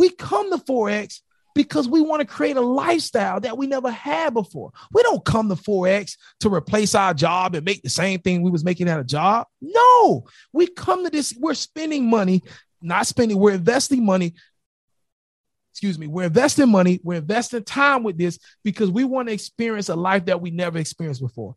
We come to Forex because we want to create a lifestyle that we never had before. We don't come to Forex to replace our job and make the same thing we was making at a job. No, we come to this, we're spending money, not spending, we're investing money. Excuse me, we're investing money, we're investing time with this because we want to experience a life that we never experienced before.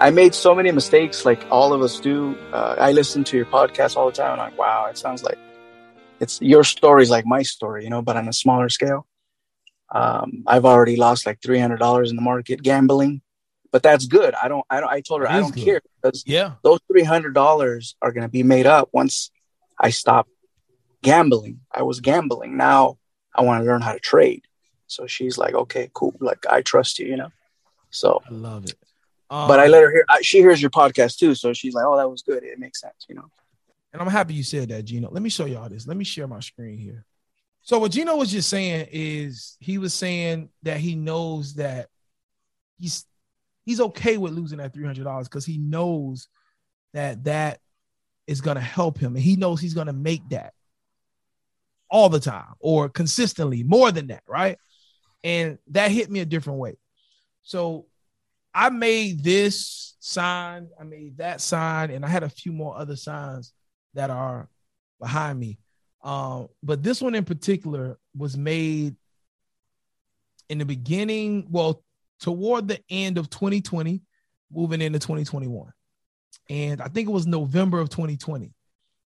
I made so many mistakes, like all of us do. Uh, I listen to your podcast all the time. And I'm like, wow, it sounds like it's your story is like my story, you know, but on a smaller scale. Um, I've already lost like three hundred dollars in the market gambling, but that's good. I don't. I don't. I told her I don't good. care because yeah, those three hundred dollars are going to be made up once I stop gambling. I was gambling. Now I want to learn how to trade. So she's like, okay, cool. Like I trust you, you know. So I love it. Um, but I let her hear. She hears your podcast too, so she's like, "Oh, that was good. It makes sense," you know. And I'm happy you said that, Gino. Let me show y'all this. Let me share my screen here. So what Gino was just saying is he was saying that he knows that he's he's okay with losing that three hundred dollars because he knows that that is going to help him, and he knows he's going to make that all the time or consistently more than that, right? And that hit me a different way. So I made this sign, I made that sign, and I had a few more other signs that are behind me. Um, but this one in particular was made in the beginning, well, toward the end of 2020, moving into 2021. And I think it was November of 2020.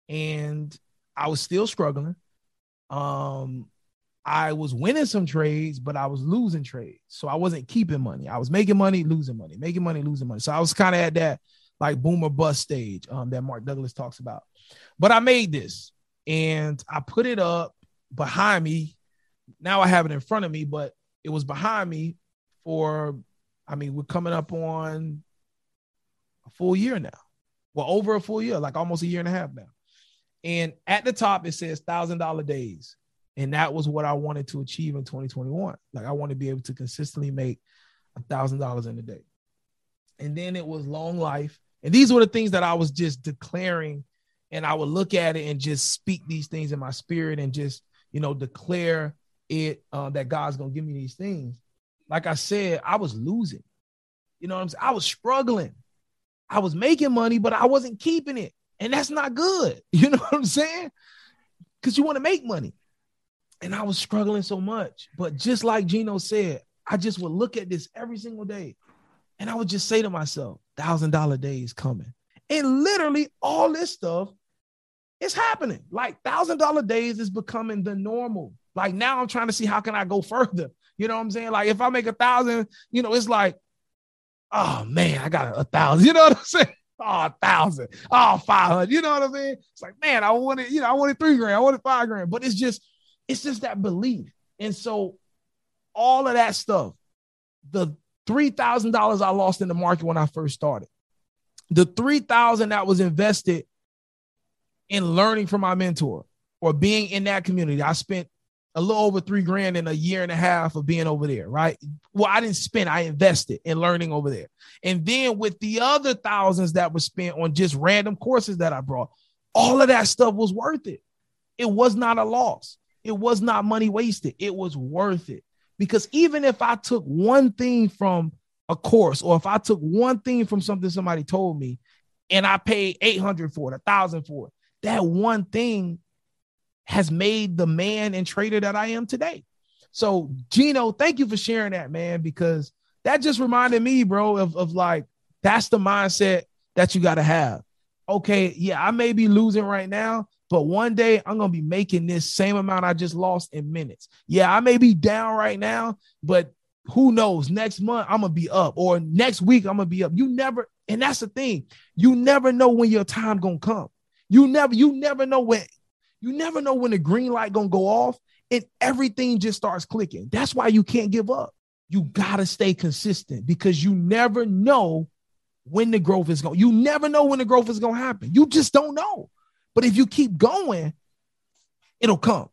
And I was still struggling. Um, I was winning some trades, but I was losing trades. So I wasn't keeping money. I was making money, losing money, making money, losing money. So I was kind of at that like boomer bust stage um, that Mark Douglas talks about. But I made this and I put it up behind me. Now I have it in front of me, but it was behind me for, I mean, we're coming up on a full year now. Well, over a full year, like almost a year and a half now. And at the top, it says thousand dollar days. And that was what I wanted to achieve in 2021. Like I want to be able to consistently make a thousand dollars in a day. And then it was long life. And these were the things that I was just declaring. And I would look at it and just speak these things in my spirit and just, you know, declare it uh, that God's gonna give me these things. Like I said, I was losing. You know what I'm saying? I was struggling. I was making money, but I wasn't keeping it. And that's not good. You know what I'm saying? Because you want to make money and I was struggling so much. But just like Gino said, I just would look at this every single day and I would just say to myself, thousand dollar days coming. And literally all this stuff is happening. Like thousand dollar days is becoming the normal. Like now I'm trying to see how can I go further. You know what I'm saying? Like if I make a thousand, you know, it's like, oh man, I got a, thousand. You know what I'm saying? Oh, a thousand. Oh, 500. You know what I'm saying? It's like, man, I wanted, you know, I wanted three grand. I wanted five grand. But it's just, it's just that belief. And so all of that stuff, the $3,000 I lost in the market when I first started, the 3000 that was invested in learning from my mentor or being in that community, I spent a little over three grand in a year and a half of being over there, right? Well, I didn't spend, I invested in learning over there. And then with the other thousands that were spent on just random courses that I brought, all of that stuff was worth it. It was not a loss it was not money wasted. It was worth it. Because even if I took one thing from a course or if I took one thing from something somebody told me and I paid 800 for it, a thousand for it, that one thing has made the man and trader that I am today. So, Gino, thank you for sharing that, man, because that just reminded me, bro, of, of like That's the mindset that you got to have. Okay, yeah, I may be losing right now, but one day I'm going to be making this same amount I just lost in minutes. Yeah, I may be down right now, but who knows? Next month I'm going to be up or next week I'm going to be up. You never and that's the thing. You never know when your time going to come. You never you never know when you never know when the green light going to go off and everything just starts clicking. That's why you can't give up. You got to stay consistent because you never know when the growth is going. You never know when the growth is going to happen. You just don't know. But if you keep going, it'll come.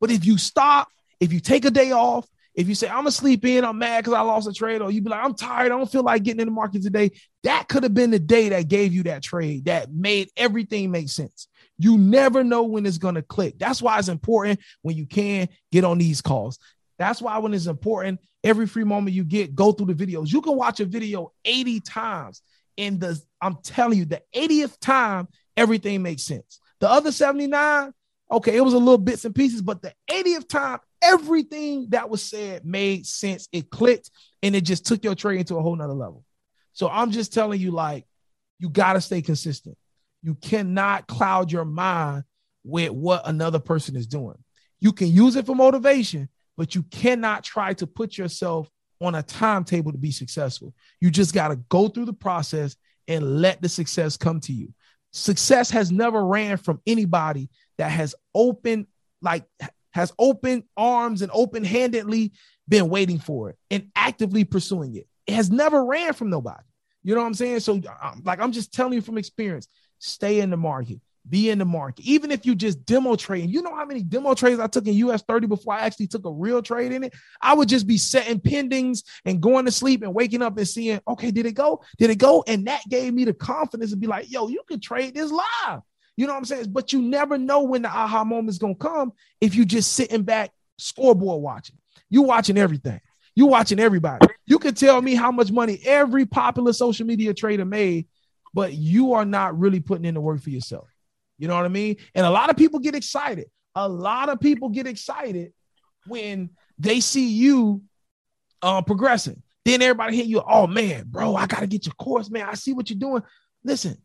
But if you stop, if you take a day off, if you say I'm gonna sleep in, I'm mad because I lost a trade, or you be like, I'm tired, I don't feel like getting in the market today. That could have been the day that gave you that trade that made everything make sense. You never know when it's gonna click. That's why it's important when you can get on these calls. That's why when it's important, every free moment you get, go through the videos. You can watch a video 80 times. And the I'm telling you, the 80th time, everything makes sense. The other 79, okay, it was a little bits and pieces, but the 80th time, everything that was said made sense. It clicked and it just took your trade into a whole nother level. So I'm just telling you, like, you got to stay consistent. You cannot cloud your mind with what another person is doing. You can use it for motivation, but you cannot try to put yourself on a timetable to be successful. You just got to go through the process and let the success come to you. Success has never ran from anybody that has opened, like, has open arms and open handedly been waiting for it and actively pursuing it. It has never ran from nobody. You know what I'm saying? So, uh, like, I'm just telling you from experience stay in the market, be in the market. Even if you just demo trade, and you know how many demo trades I took in US 30 before I actually took a real trade in it? I would just be setting pendings and going to sleep and waking up and seeing, okay, did it go? Did it go? And that gave me the confidence to be like, yo, you can trade this live. You know what I'm saying? But you never know when the aha moment is gonna come if you just sitting back scoreboard watching. You watching everything. You watching everybody. You can tell me how much money every popular social media trader made, but you are not really putting in the work for yourself. You know what I mean? And a lot of people get excited. A lot of people get excited when they see you uh, progressing. Then everybody hit you, oh man, bro, I gotta get your course, man. I see what you're doing. Listen,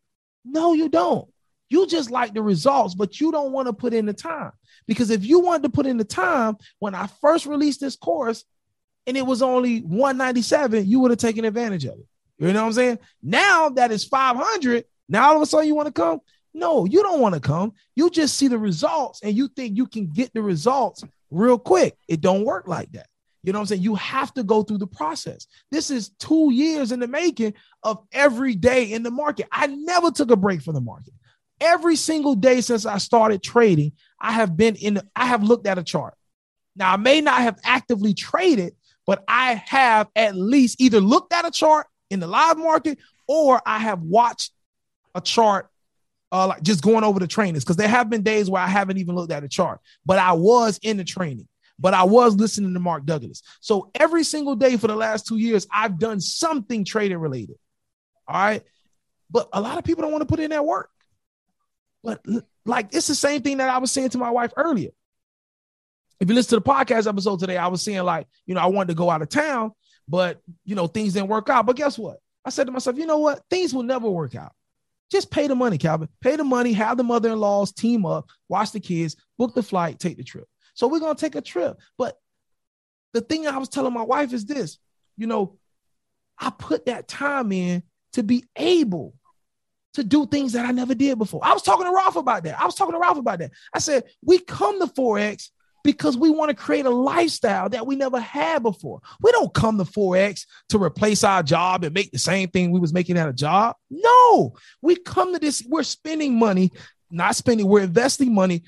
no, you don't. You just like the results, but you don't want to put in the time. Because if you wanted to put in the time, when I first released this course and it was only 197, you would have taken advantage of it. You know what I'm saying? Now that it's 500, now all of a sudden you want to come? No, you don't want to come. You just see the results and you think you can get the results real quick. It don't work like that. You know what I'm saying? You have to go through the process. This is two years in the making of every day in the market. I never took a break from the market. Every single day since I started trading, I have been in, I have looked at a chart. Now, I may not have actively traded, but I have at least either looked at a chart in the live market or I have watched a chart uh, like just going over the trainings because there have been days where I haven't even looked at a chart, but I was in the training, but I was listening to Mark Douglas. So every single day for the last two years, I've done something trading related. All right. But a lot of people don't want to put in that work. But like it's the same thing that I was saying to my wife earlier. If you listen to the podcast episode today, I was saying like, you know, I wanted to go out of town, but you know, things didn't work out. But guess what? I said to myself, you know what? Things will never work out. Just pay the money, Calvin. Pay the money, have the mother-in-laws team up, watch the kids, book the flight, take the trip. So we're gonna take a trip. But the thing I was telling my wife is this: you know, I put that time in to be able to do things that I never did before. I was talking to Ralph about that. I was talking to Ralph about that. I said, we come to Forex because we want to create a lifestyle that we never had before. We don't come to Forex to replace our job and make the same thing we was making at a job. No, we come to this, we're spending money, not spending, we're investing money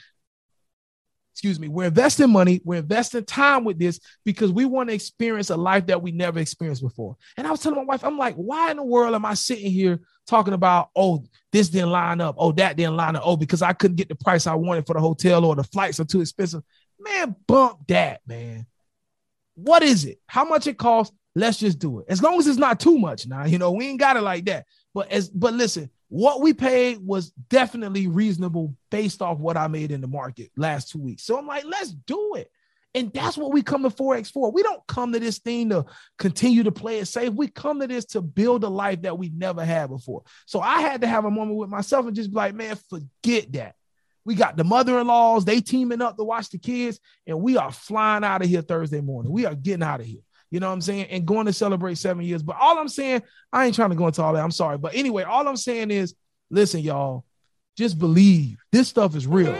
excuse me, we're investing money, we're investing time with this because we want to experience a life that we never experienced before. And I was telling my wife, I'm like, why in the world am I sitting here talking about, oh, this didn't line up, oh, that didn't line up, oh, because I couldn't get the price I wanted for the hotel or the flights are too expensive. Man, bump that, man. What is it? How much it costs? Let's just do it. As long as it's not too much now, you know, we ain't got it like that. But as but listen, what we paid was definitely reasonable based off what I made in the market last two weeks. So I'm like, let's do it. And that's what we come to Forex for. We don't come to this thing to continue to play it safe. We come to this to build a life that we never had before. So I had to have a moment with myself and just be like, man, forget that. We got the mother-in-laws, they teaming up to watch the kids, and we are flying out of here Thursday morning. We are getting out of here. You know what I'm saying? And going to celebrate seven years. But all I'm saying, I ain't trying to go into all that. I'm sorry. But anyway, all I'm saying is, listen, y'all, just believe this stuff is real.